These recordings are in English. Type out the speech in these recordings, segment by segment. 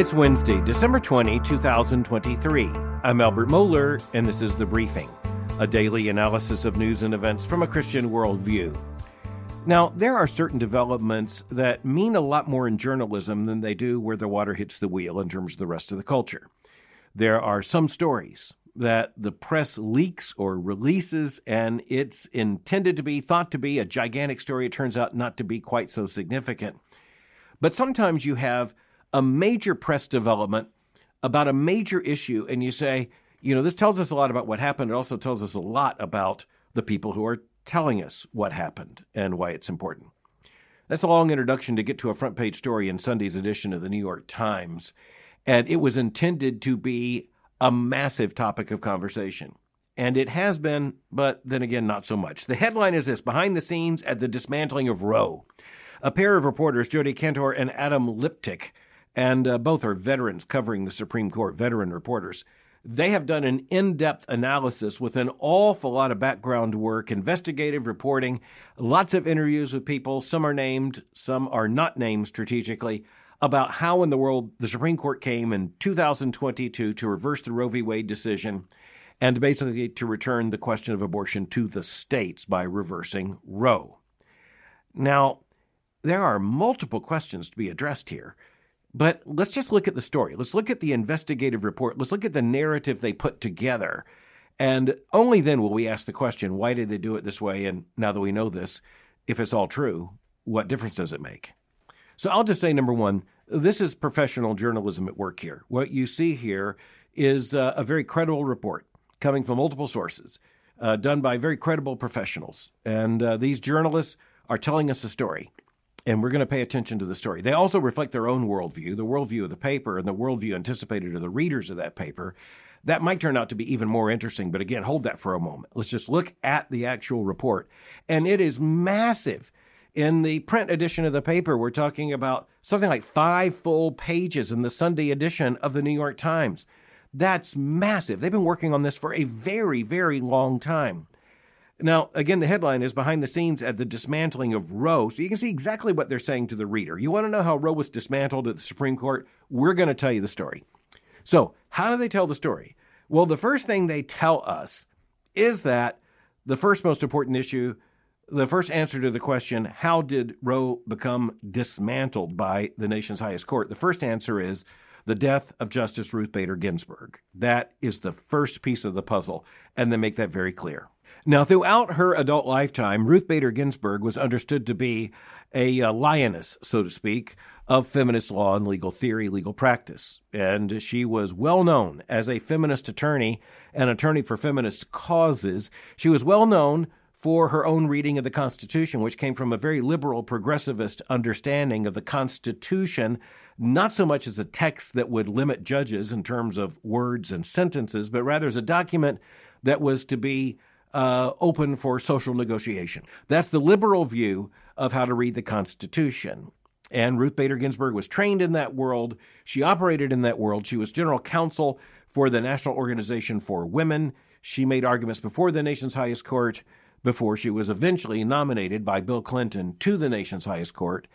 It's Wednesday, December 20, 2023. I'm Albert Mohler, and this is The Briefing, a daily analysis of news and events from a Christian worldview. Now, there are certain developments that mean a lot more in journalism than they do where the water hits the wheel in terms of the rest of the culture. There are some stories that the press leaks or releases, and it's intended to be, thought to be a gigantic story. It turns out not to be quite so significant. But sometimes you have a major press development about a major issue, and you say, you know, this tells us a lot about what happened. It also tells us a lot about the people who are telling us what happened and why it's important. That's a long introduction to get to a front page story in Sunday's edition of the New York Times. And it was intended to be a massive topic of conversation. And it has been, but then again, not so much. The headline is this Behind the Scenes at the Dismantling of Roe. A pair of reporters, Jodi Kantor and Adam Liptak, and uh, both are veterans covering the Supreme Court, veteran reporters. They have done an in depth analysis with an awful lot of background work, investigative reporting, lots of interviews with people. Some are named, some are not named strategically, about how in the world the Supreme Court came in 2022 to reverse the Roe v. Wade decision and basically to return the question of abortion to the states by reversing Roe. Now, there are multiple questions to be addressed here. But let's just look at the story. Let's look at the investigative report. Let's look at the narrative they put together. And only then will we ask the question why did they do it this way? And now that we know this, if it's all true, what difference does it make? So I'll just say number one, this is professional journalism at work here. What you see here is uh, a very credible report coming from multiple sources, uh, done by very credible professionals. And uh, these journalists are telling us a story and we're going to pay attention to the story. They also reflect their own worldview, the worldview of the paper, and the worldview anticipated of the readers of that paper. That might turn out to be even more interesting, but again, hold that for a moment. Let's just look at the actual report. And it is massive. In the print edition of the paper, we're talking about something like five full pages in the Sunday edition of the New York Times. That's massive. They've been working on this for a very, very long time. Now, again, the headline is Behind the Scenes at the Dismantling of Roe. So you can see exactly what they're saying to the reader. You want to know how Roe was dismantled at the Supreme Court? We're going to tell you the story. So, how do they tell the story? Well, the first thing they tell us is that the first most important issue, the first answer to the question, how did Roe become dismantled by the nation's highest court? The first answer is the death of Justice Ruth Bader Ginsburg. That is the first piece of the puzzle, and they make that very clear. Now, throughout her adult lifetime, Ruth Bader Ginsburg was understood to be a uh, lioness, so to speak, of feminist law and legal theory, legal practice. And she was well known as a feminist attorney, an attorney for feminist causes. She was well known for her own reading of the Constitution, which came from a very liberal progressivist understanding of the Constitution, not so much as a text that would limit judges in terms of words and sentences, but rather as a document that was to be uh, open for social negotiation. That's the liberal view of how to read the Constitution. And Ruth Bader Ginsburg was trained in that world. She operated in that world. She was general counsel for the National Organization for Women. She made arguments before the nation's highest court before she was eventually nominated by Bill Clinton to the nation's highest court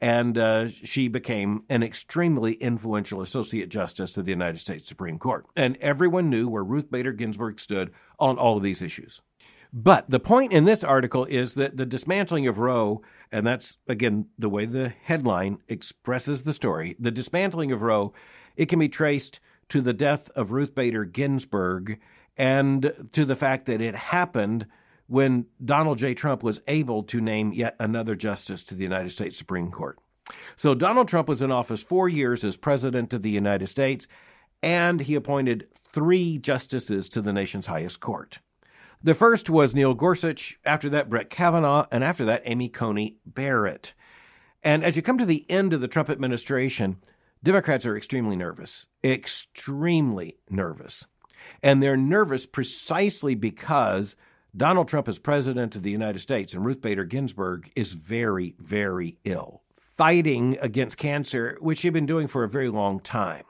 and uh, she became an extremely influential Associate Justice of the United States Supreme Court. And everyone knew where Ruth Bader Ginsburg stood on all of these issues. But the point in this article is that the dismantling of Roe, and that's again the way the headline expresses the story, the dismantling of Roe, it can be traced to the death of Ruth Bader Ginsburg and to the fact that it happened when Donald J. Trump was able to name yet another justice to the United States Supreme Court. So Donald Trump was in office four years as president of the United States, and he appointed three justices to the nation's highest court. The first was Neil Gorsuch, after that, Brett Kavanaugh, and after that, Amy Coney Barrett. And as you come to the end of the Trump administration, Democrats are extremely nervous, extremely nervous. And they're nervous precisely because Donald Trump is president of the United States, and Ruth Bader Ginsburg is very, very ill, fighting against cancer, which she'd been doing for a very long time.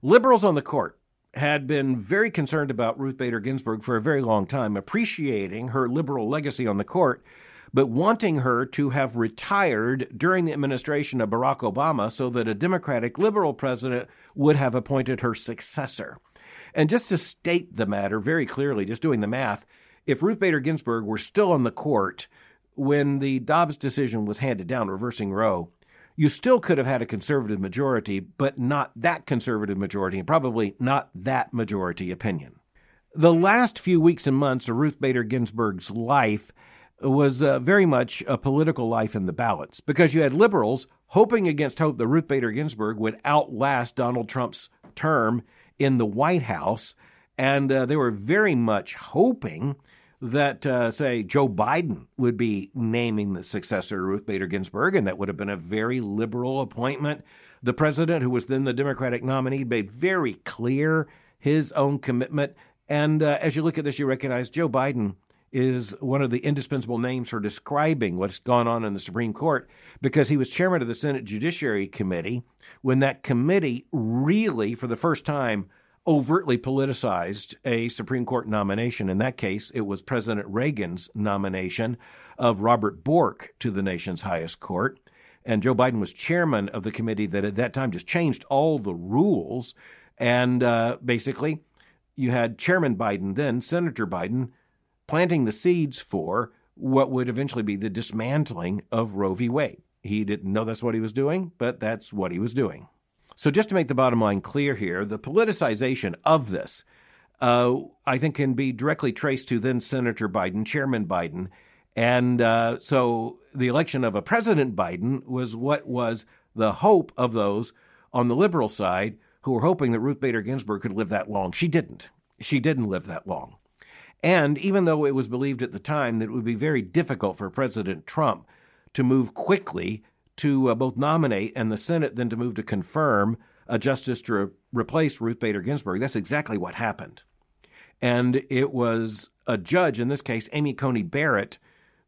Liberals on the court had been very concerned about Ruth Bader Ginsburg for a very long time, appreciating her liberal legacy on the court, but wanting her to have retired during the administration of Barack Obama so that a Democratic liberal president would have appointed her successor. And just to state the matter very clearly, just doing the math, if Ruth Bader Ginsburg were still on the court when the Dobbs decision was handed down, reversing Roe, you still could have had a conservative majority, but not that conservative majority, and probably not that majority opinion. The last few weeks and months of Ruth Bader Ginsburg's life was uh, very much a political life in the balance because you had liberals hoping against hope that Ruth Bader Ginsburg would outlast Donald Trump's term in the White House. And uh, they were very much hoping that, uh, say, Joe Biden would be naming the successor to Ruth Bader Ginsburg, and that would have been a very liberal appointment. The president, who was then the Democratic nominee, made very clear his own commitment. And uh, as you look at this, you recognize Joe Biden is one of the indispensable names for describing what's gone on in the Supreme Court because he was chairman of the Senate Judiciary Committee when that committee really, for the first time, overtly politicized a Supreme Court nomination. In that case, it was President Reagan's nomination of Robert Bork to the nation's highest court. And Joe Biden was chairman of the committee that at that time just changed all the rules. And uh, basically, you had Chairman Biden, then Senator Biden, planting the seeds for what would eventually be the dismantling of Roe v. Wade. He didn't know that's what he was doing, but that's what he was doing. So, just to make the bottom line clear here, the politicization of this, uh, I think, can be directly traced to then Senator Biden, Chairman Biden. And uh, so the election of a President Biden was what was the hope of those on the liberal side who were hoping that Ruth Bader Ginsburg could live that long. She didn't. She didn't live that long. And even though it was believed at the time that it would be very difficult for President Trump to move quickly to uh, both nominate and the Senate then to move to confirm a justice to re- replace Ruth Bader Ginsburg. That's exactly what happened. And it was a judge, in this case, Amy Coney Barrett,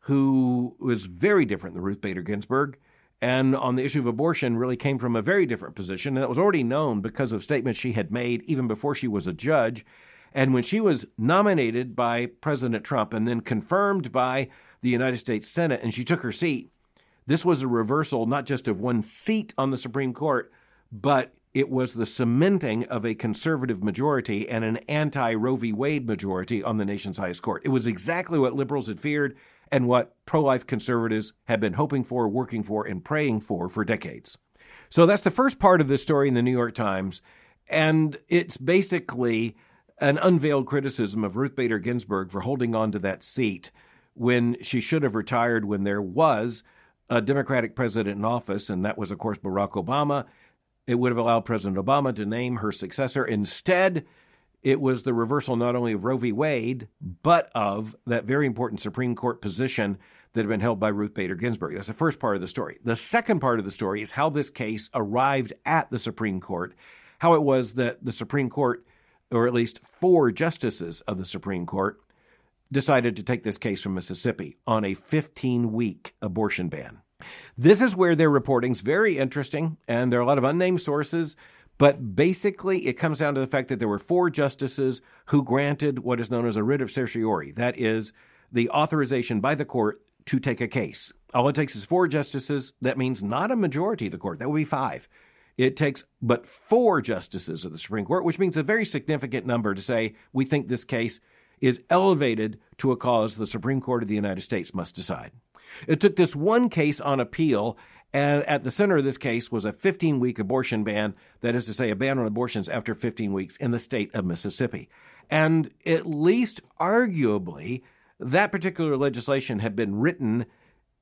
who was very different than Ruth Bader Ginsburg. And on the issue of abortion, really came from a very different position. And that was already known because of statements she had made even before she was a judge. And when she was nominated by President Trump and then confirmed by the United States Senate and she took her seat, this was a reversal not just of one seat on the Supreme Court, but it was the cementing of a conservative majority and an anti Roe v. Wade majority on the nation's highest court. It was exactly what liberals had feared and what pro life conservatives had been hoping for, working for, and praying for for decades. So that's the first part of this story in the New York Times. And it's basically an unveiled criticism of Ruth Bader Ginsburg for holding on to that seat when she should have retired when there was a Democratic president in office, and that was, of course, Barack Obama. It would have allowed President Obama to name her successor. Instead, it was the reversal not only of Roe v. Wade, but of that very important Supreme Court position that had been held by Ruth Bader Ginsburg. That's the first part of the story. The second part of the story is how this case arrived at the Supreme Court, how it was that the Supreme Court, or at least four justices of the Supreme Court, decided to take this case from Mississippi on a 15 week abortion ban. This is where their reporting's very interesting, and there are a lot of unnamed sources. But basically, it comes down to the fact that there were four justices who granted what is known as a writ of certiorari. That is the authorization by the court to take a case. All it takes is four justices. That means not a majority of the court. That would be five. It takes but four justices of the Supreme Court, which means a very significant number to say, we think this case is elevated to a cause the Supreme Court of the United States must decide. It took this one case on appeal, and at the center of this case was a 15 week abortion ban, that is to say, a ban on abortions after 15 weeks in the state of Mississippi. And at least arguably, that particular legislation had been written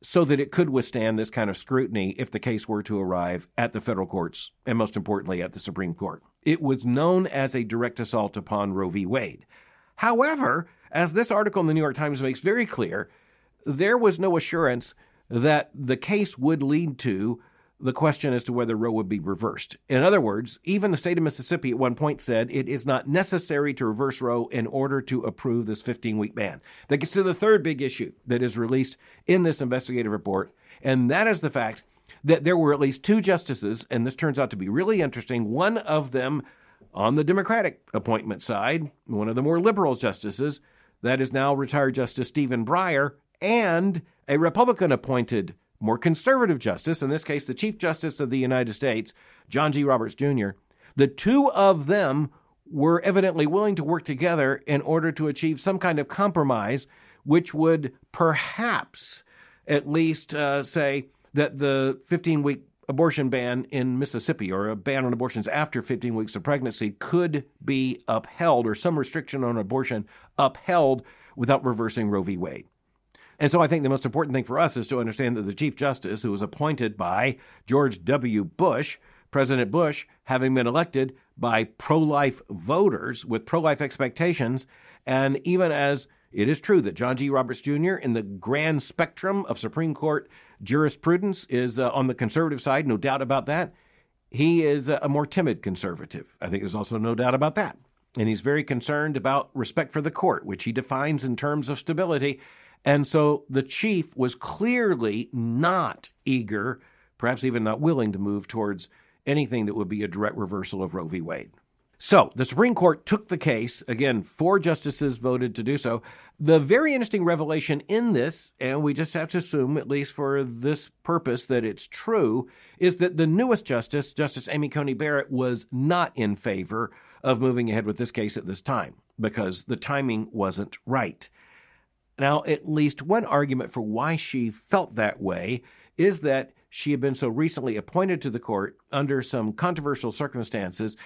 so that it could withstand this kind of scrutiny if the case were to arrive at the federal courts, and most importantly, at the Supreme Court. It was known as a direct assault upon Roe v. Wade. However, as this article in the New York Times makes very clear, there was no assurance that the case would lead to the question as to whether Roe would be reversed. In other words, even the state of Mississippi at one point said it is not necessary to reverse Roe in order to approve this 15 week ban. That gets to the third big issue that is released in this investigative report, and that is the fact that there were at least two justices, and this turns out to be really interesting. One of them on the Democratic appointment side, one of the more liberal justices, that is now retired Justice Stephen Breyer, and a Republican appointed more conservative justice, in this case, the Chief Justice of the United States, John G. Roberts Jr., the two of them were evidently willing to work together in order to achieve some kind of compromise, which would perhaps at least uh, say that the 15 week abortion ban in Mississippi or a ban on abortions after 15 weeks of pregnancy could be upheld or some restriction on abortion upheld without reversing Roe v. Wade. And so I think the most important thing for us is to understand that the Chief Justice, who was appointed by George W. Bush, President Bush, having been elected by pro life voters with pro life expectations, and even as it is true that John G. Roberts Jr., in the grand spectrum of Supreme Court jurisprudence, is uh, on the conservative side, no doubt about that. He is a more timid conservative. I think there's also no doubt about that. And he's very concerned about respect for the court, which he defines in terms of stability. And so the chief was clearly not eager, perhaps even not willing to move towards anything that would be a direct reversal of Roe v. Wade. So the Supreme Court took the case. Again, four justices voted to do so. The very interesting revelation in this, and we just have to assume, at least for this purpose, that it's true, is that the newest justice, Justice Amy Coney Barrett, was not in favor of moving ahead with this case at this time because the timing wasn't right. Now, at least one argument for why she felt that way is that she had been so recently appointed to the court under some controversial circumstances,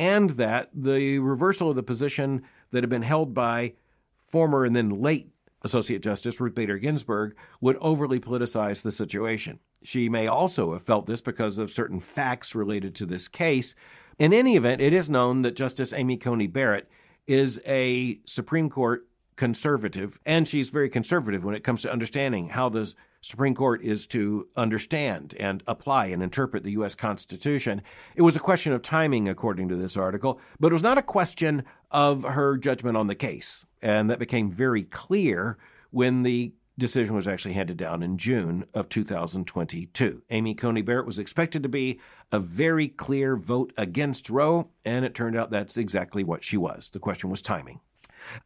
and that the reversal of the position that had been held by former and then late Associate Justice Ruth Bader Ginsburg would overly politicize the situation. She may also have felt this because of certain facts related to this case. In any event, it is known that Justice Amy Coney Barrett is a Supreme Court conservative, and she's very conservative when it comes to understanding how the Supreme Court is to understand and apply and interpret the U.S. Constitution. It was a question of timing, according to this article, but it was not a question of her judgment on the case. And that became very clear when the decision was actually handed down in June of 2022. Amy Coney Barrett was expected to be a very clear vote against Roe, and it turned out that's exactly what she was. The question was timing.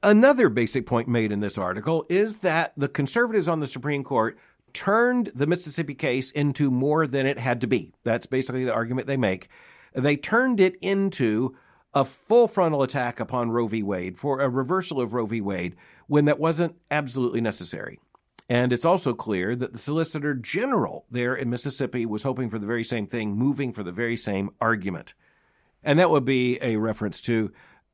Another basic point made in this article is that the conservatives on the Supreme Court turned the Mississippi case into more than it had to be. That's basically the argument they make. They turned it into a full frontal attack upon Roe v. Wade for a reversal of Roe v. Wade when that wasn't absolutely necessary. And it's also clear that the Solicitor General there in Mississippi was hoping for the very same thing, moving for the very same argument. And that would be a reference to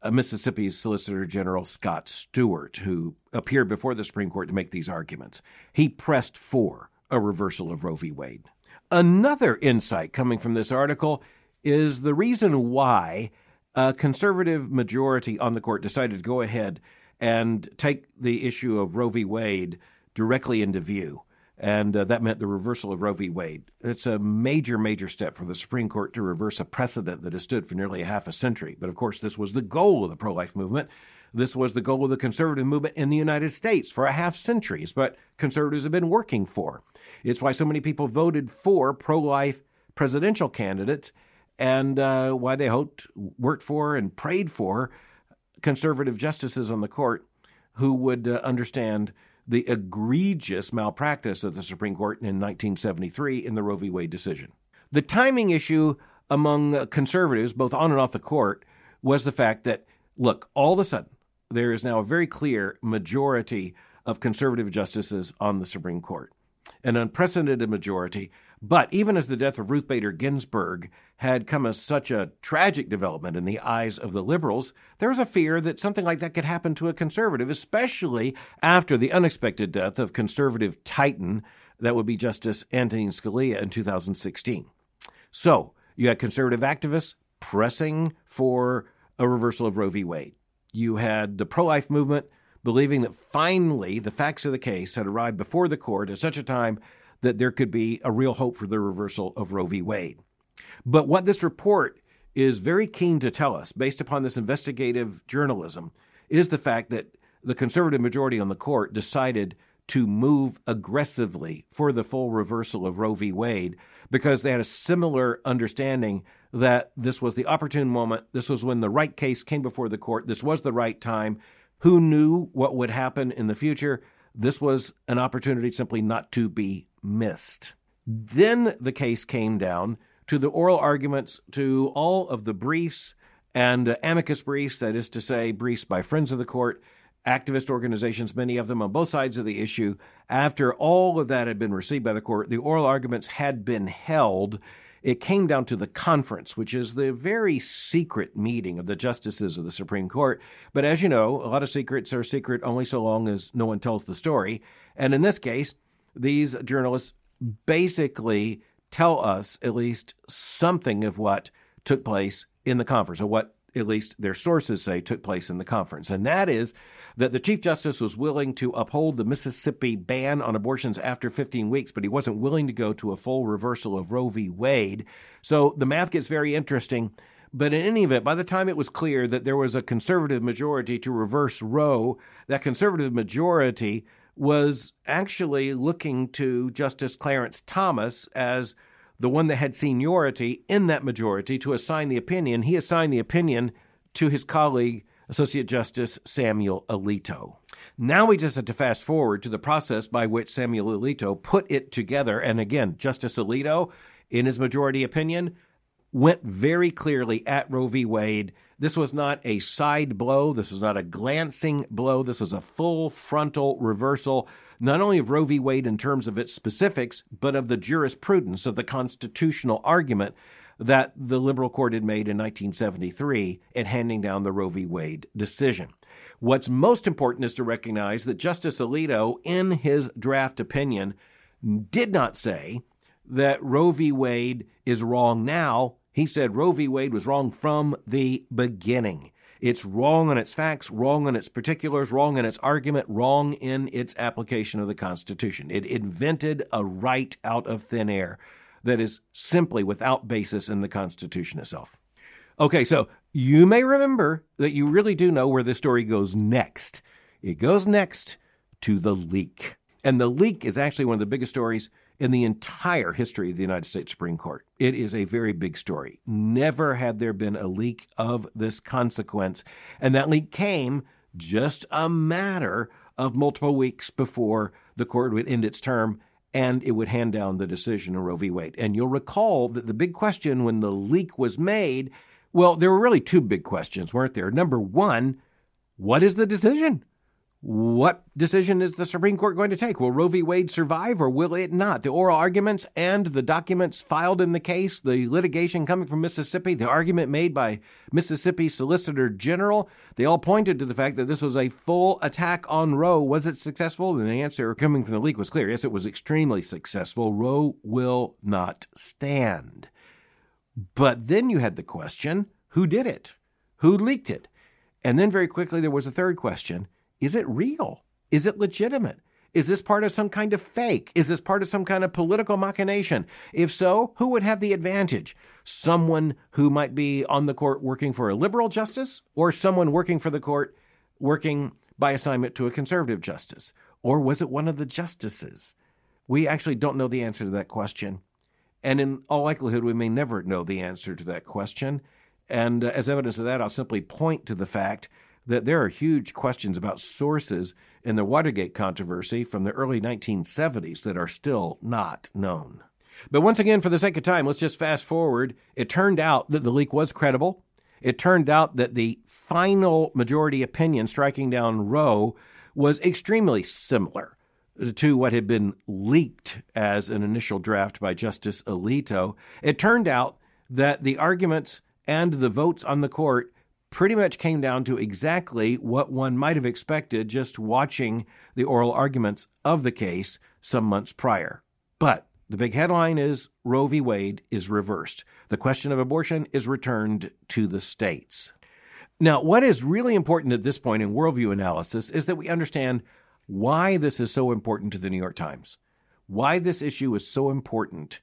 Mississippi's Solicitor General Scott Stewart, who appeared before the Supreme Court to make these arguments. He pressed for a reversal of Roe v. Wade. Another insight coming from this article is the reason why a conservative majority on the court decided to go ahead and take the issue of Roe v. Wade directly into view and uh, that meant the reversal of Roe v. Wade. It's a major, major step for the Supreme Court to reverse a precedent that has stood for nearly a half a century. But of course, this was the goal of the pro life movement. This was the goal of the conservative movement in the United States for a half century. It's what conservatives have been working for. It's why so many people voted for pro life presidential candidates and uh, why they hoped, worked for, and prayed for conservative justices on the court who would uh, understand the egregious malpractice of the Supreme Court in 1973 in the Roe v. Wade decision. The timing issue among conservatives, both on and off the court, was the fact that, look, all of a sudden, there is now a very clear majority of conservative justices on the Supreme Court, an unprecedented majority but even as the death of Ruth Bader Ginsburg had come as such a tragic development in the eyes of the liberals, there was a fear that something like that could happen to a conservative, especially after the unexpected death of conservative titan that would be Justice Antonin Scalia in 2016. So you had conservative activists pressing for a reversal of Roe v. Wade. You had the pro life movement believing that finally the facts of the case had arrived before the court at such a time that there could be a real hope for the reversal of Roe v. Wade. But what this report is very keen to tell us, based upon this investigative journalism, is the fact that the conservative majority on the court decided to move aggressively for the full reversal of Roe v. Wade because they had a similar understanding that this was the opportune moment. This was when the right case came before the court. This was the right time. Who knew what would happen in the future? This was an opportunity simply not to be missed. Then the case came down to the oral arguments to all of the briefs and uh, amicus briefs, that is to say, briefs by friends of the court, activist organizations, many of them on both sides of the issue. After all of that had been received by the court, the oral arguments had been held. It came down to the conference, which is the very secret meeting of the justices of the Supreme Court. But as you know, a lot of secrets are secret only so long as no one tells the story. And in this case, these journalists basically tell us at least something of what took place in the conference, or what at least their sources say took place in the conference. And that is that the Chief Justice was willing to uphold the Mississippi ban on abortions after 15 weeks, but he wasn't willing to go to a full reversal of Roe v. Wade. So the math gets very interesting. But in any event, by the time it was clear that there was a conservative majority to reverse Roe, that conservative majority was actually looking to Justice Clarence Thomas as the one that had seniority in that majority to assign the opinion. He assigned the opinion to his colleague, Associate Justice Samuel Alito. Now we just have to fast forward to the process by which Samuel Alito put it together. And again, Justice Alito, in his majority opinion, went very clearly at Roe v. Wade. This was not a side blow. This was not a glancing blow. This was a full frontal reversal, not only of Roe v. Wade in terms of its specifics, but of the jurisprudence of the constitutional argument that the liberal court had made in 1973 in handing down the Roe v. Wade decision. What's most important is to recognize that Justice Alito, in his draft opinion, did not say that Roe v. Wade is wrong now he said Roe v. Wade was wrong from the beginning. It's wrong on its facts, wrong on its particulars, wrong in its argument, wrong in its application of the Constitution. It invented a right out of thin air that is simply without basis in the Constitution itself. Okay, so you may remember that you really do know where this story goes next. It goes next to the leak. And the leak is actually one of the biggest stories in the entire history of the United States Supreme Court. It is a very big story. Never had there been a leak of this consequence. And that leak came just a matter of multiple weeks before the court would end its term and it would hand down the decision in Roe v. Wade. And you'll recall that the big question when the leak was made well, there were really two big questions, weren't there? Number one, what is the decision? What decision is the Supreme Court going to take? Will Roe v. Wade survive or will it not? The oral arguments and the documents filed in the case, the litigation coming from Mississippi, the argument made by Mississippi Solicitor General, they all pointed to the fact that this was a full attack on Roe. Was it successful? And the answer coming from the leak was clear. Yes, it was extremely successful. Roe will not stand. But then you had the question who did it? Who leaked it? And then very quickly there was a third question is it real? Is it legitimate? Is this part of some kind of fake? Is this part of some kind of political machination? If so, who would have the advantage? Someone who might be on the court working for a liberal justice, or someone working for the court working by assignment to a conservative justice? Or was it one of the justices? We actually don't know the answer to that question. And in all likelihood, we may never know the answer to that question. And uh, as evidence of that, I'll simply point to the fact that there are huge questions about sources in the Watergate controversy from the early 1970s that are still not known. But once again, for the sake of time, let's just fast forward. It turned out that the leak was credible. It turned out that the final majority opinion striking down Roe was extremely similar to what had been leaked as an initial draft by Justice Alito. It turned out that the arguments and the votes on the court pretty much came down to exactly what one might have expected just watching the oral arguments of the case some months prior. But the big headline is Roe v. Wade is reversed. The question of abortion is returned to the states. Now, what is really important at this point in worldview analysis is that we understand why this is so important to the New York Times, why this issue is so important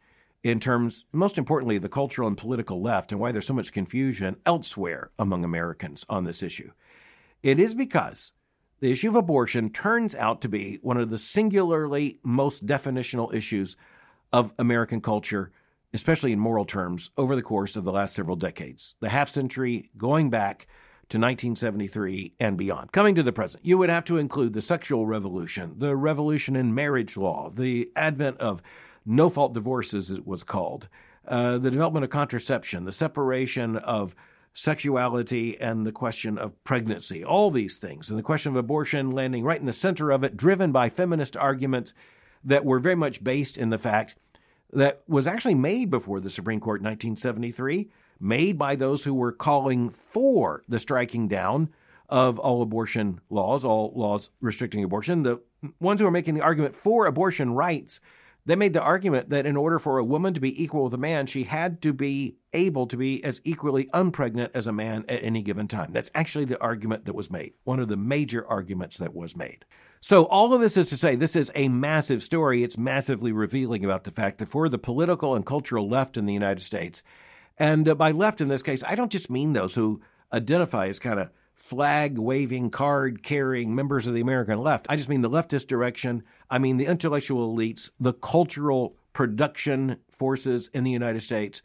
in terms, most importantly, the cultural and political left and why there's so much confusion elsewhere among Americans on this issue. It is because the issue of abortion turns out to be one of the singularly most definitional issues of American culture, especially in moral terms, over the course of the last several decades. The half century going back to 1973 and beyond. Coming to the present, you would have to include the sexual revolution, the revolution in marriage law, the advent of no fault divorce, as it was called, uh, the development of contraception, the separation of sexuality and the question of pregnancy, all these things, and the question of abortion landing right in the center of it, driven by feminist arguments that were very much based in the fact that was actually made before the Supreme Court in 1973 made by those who were calling for the striking down of all abortion laws, all laws restricting abortion. The ones who were making the argument for abortion rights, they made the argument that in order for a woman to be equal with a man, she had to be able to be as equally unpregnant as a man at any given time. That's actually the argument that was made, one of the major arguments that was made. So, all of this is to say, this is a massive story. It's massively revealing about the fact that for the political and cultural left in the United States, and uh, by left in this case, I don't just mean those who identify as kind of flag waving, card carrying members of the American left. I just mean the leftist direction. I mean the intellectual elites, the cultural production forces in the United States,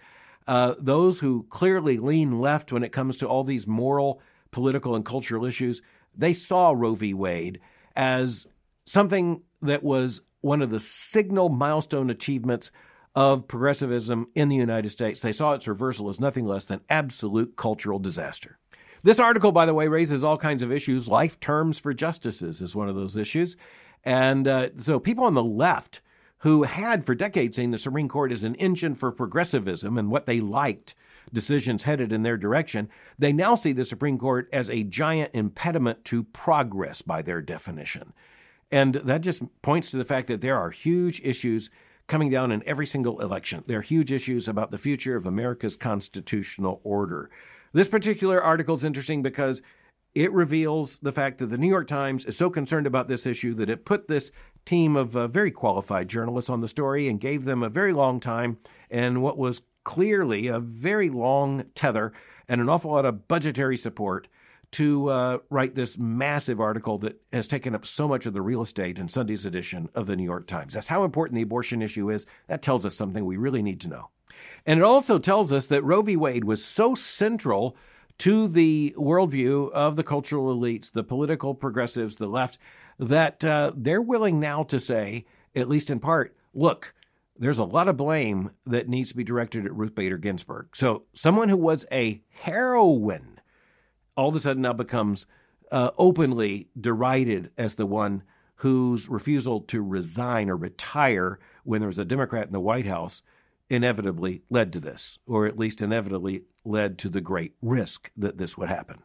uh, those who clearly lean left when it comes to all these moral, political, and cultural issues. They saw Roe v. Wade as something that was one of the signal milestone achievements of progressivism in the United States. They saw its reversal as nothing less than absolute cultural disaster. This article, by the way, raises all kinds of issues. Life terms for justices is one of those issues. And uh, so people on the left who had for decades seen the Supreme Court as an engine for progressivism and what they liked decisions headed in their direction, they now see the Supreme Court as a giant impediment to progress by their definition. And that just points to the fact that there are huge issues coming down in every single election. There are huge issues about the future of America's constitutional order. This particular article is interesting because it reveals the fact that the New York Times is so concerned about this issue that it put this team of uh, very qualified journalists on the story and gave them a very long time and what was clearly a very long tether and an awful lot of budgetary support to uh, write this massive article that has taken up so much of the real estate in Sunday's edition of the New York Times. That's how important the abortion issue is. That tells us something we really need to know. And it also tells us that Roe v. Wade was so central to the worldview of the cultural elites, the political progressives, the left, that uh, they're willing now to say, at least in part, look, there's a lot of blame that needs to be directed at Ruth Bader Ginsburg. So, someone who was a heroine all of a sudden now becomes uh, openly derided as the one whose refusal to resign or retire when there was a Democrat in the White House inevitably led to this, or at least inevitably led to the great risk that this would happen.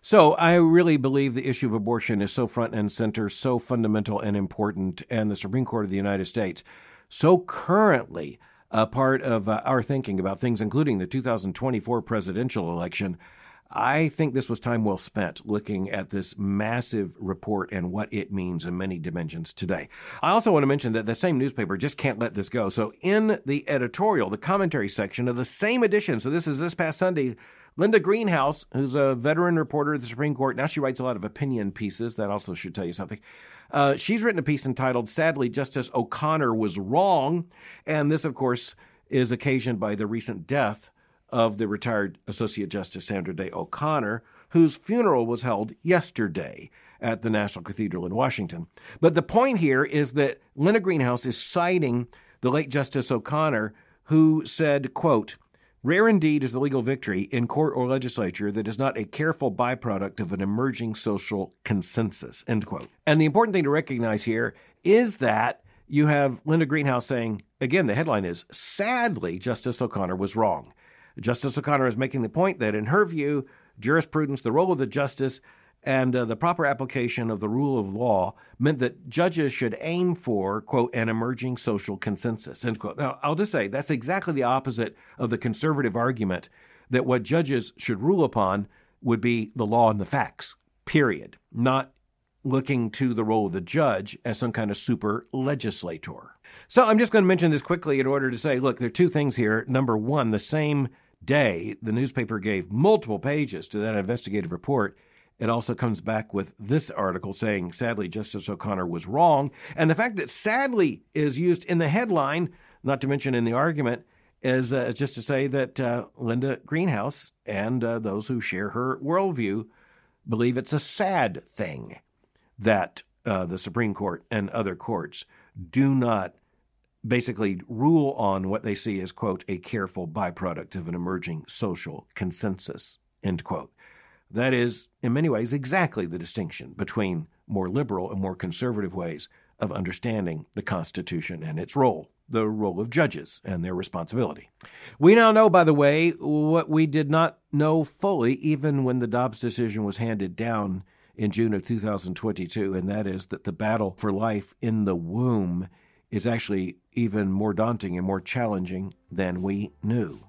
So I really believe the issue of abortion is so front and center, so fundamental and important, and the Supreme Court of the United States so currently a part of uh, our thinking about things, including the 2024 presidential election. I think this was time well spent looking at this massive report and what it means in many dimensions today. I also want to mention that the same newspaper just can't let this go. So, in the editorial, the commentary section of the same edition, so this is this past Sunday, Linda Greenhouse, who's a veteran reporter at the Supreme Court, now she writes a lot of opinion pieces. That also should tell you something. Uh, she's written a piece entitled Sadly, Justice O'Connor Was Wrong. And this, of course, is occasioned by the recent death of the retired Associate Justice Sandra Day O'Connor, whose funeral was held yesterday at the National Cathedral in Washington. But the point here is that Linda Greenhouse is citing the late Justice O'Connor, who said, quote, Rare indeed is the legal victory in court or legislature that is not a careful byproduct of an emerging social consensus. End quote. And the important thing to recognize here is that you have Linda Greenhouse saying, again, the headline is Sadly, Justice O'Connor was wrong. Justice O'Connor is making the point that, in her view, jurisprudence, the role of the justice, and uh, the proper application of the rule of law meant that judges should aim for, quote, an emerging social consensus, end quote. Now, I'll just say that's exactly the opposite of the conservative argument that what judges should rule upon would be the law and the facts, period, not looking to the role of the judge as some kind of super legislator. So I'm just going to mention this quickly in order to say, look, there are two things here. Number one, the same day, the newspaper gave multiple pages to that investigative report. It also comes back with this article saying, sadly, Justice O'Connor was wrong. And the fact that sadly is used in the headline, not to mention in the argument, is uh, just to say that uh, Linda Greenhouse and uh, those who share her worldview believe it's a sad thing that uh, the Supreme Court and other courts do not basically rule on what they see as, quote, a careful byproduct of an emerging social consensus, end quote. That is, in many ways, exactly the distinction between more liberal and more conservative ways of understanding the Constitution and its role, the role of judges and their responsibility. We now know, by the way, what we did not know fully even when the Dobbs decision was handed down in June of 2022, and that is that the battle for life in the womb is actually even more daunting and more challenging than we knew.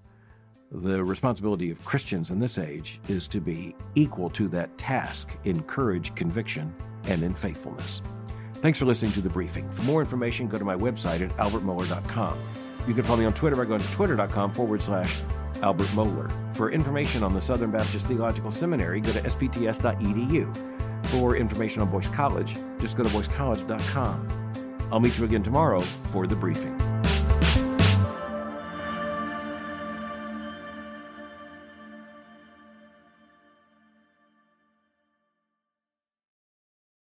The responsibility of Christians in this age is to be equal to that task in courage, conviction, and in faithfulness. Thanks for listening to the briefing. For more information, go to my website at albertmohler.com. You can follow me on Twitter by going to twitter.com forward slash Albert Mohler. For information on the Southern Baptist Theological Seminary, go to sbts.edu. For information on Boyce College, just go to boycecollege.com. I'll meet you again tomorrow for the briefing.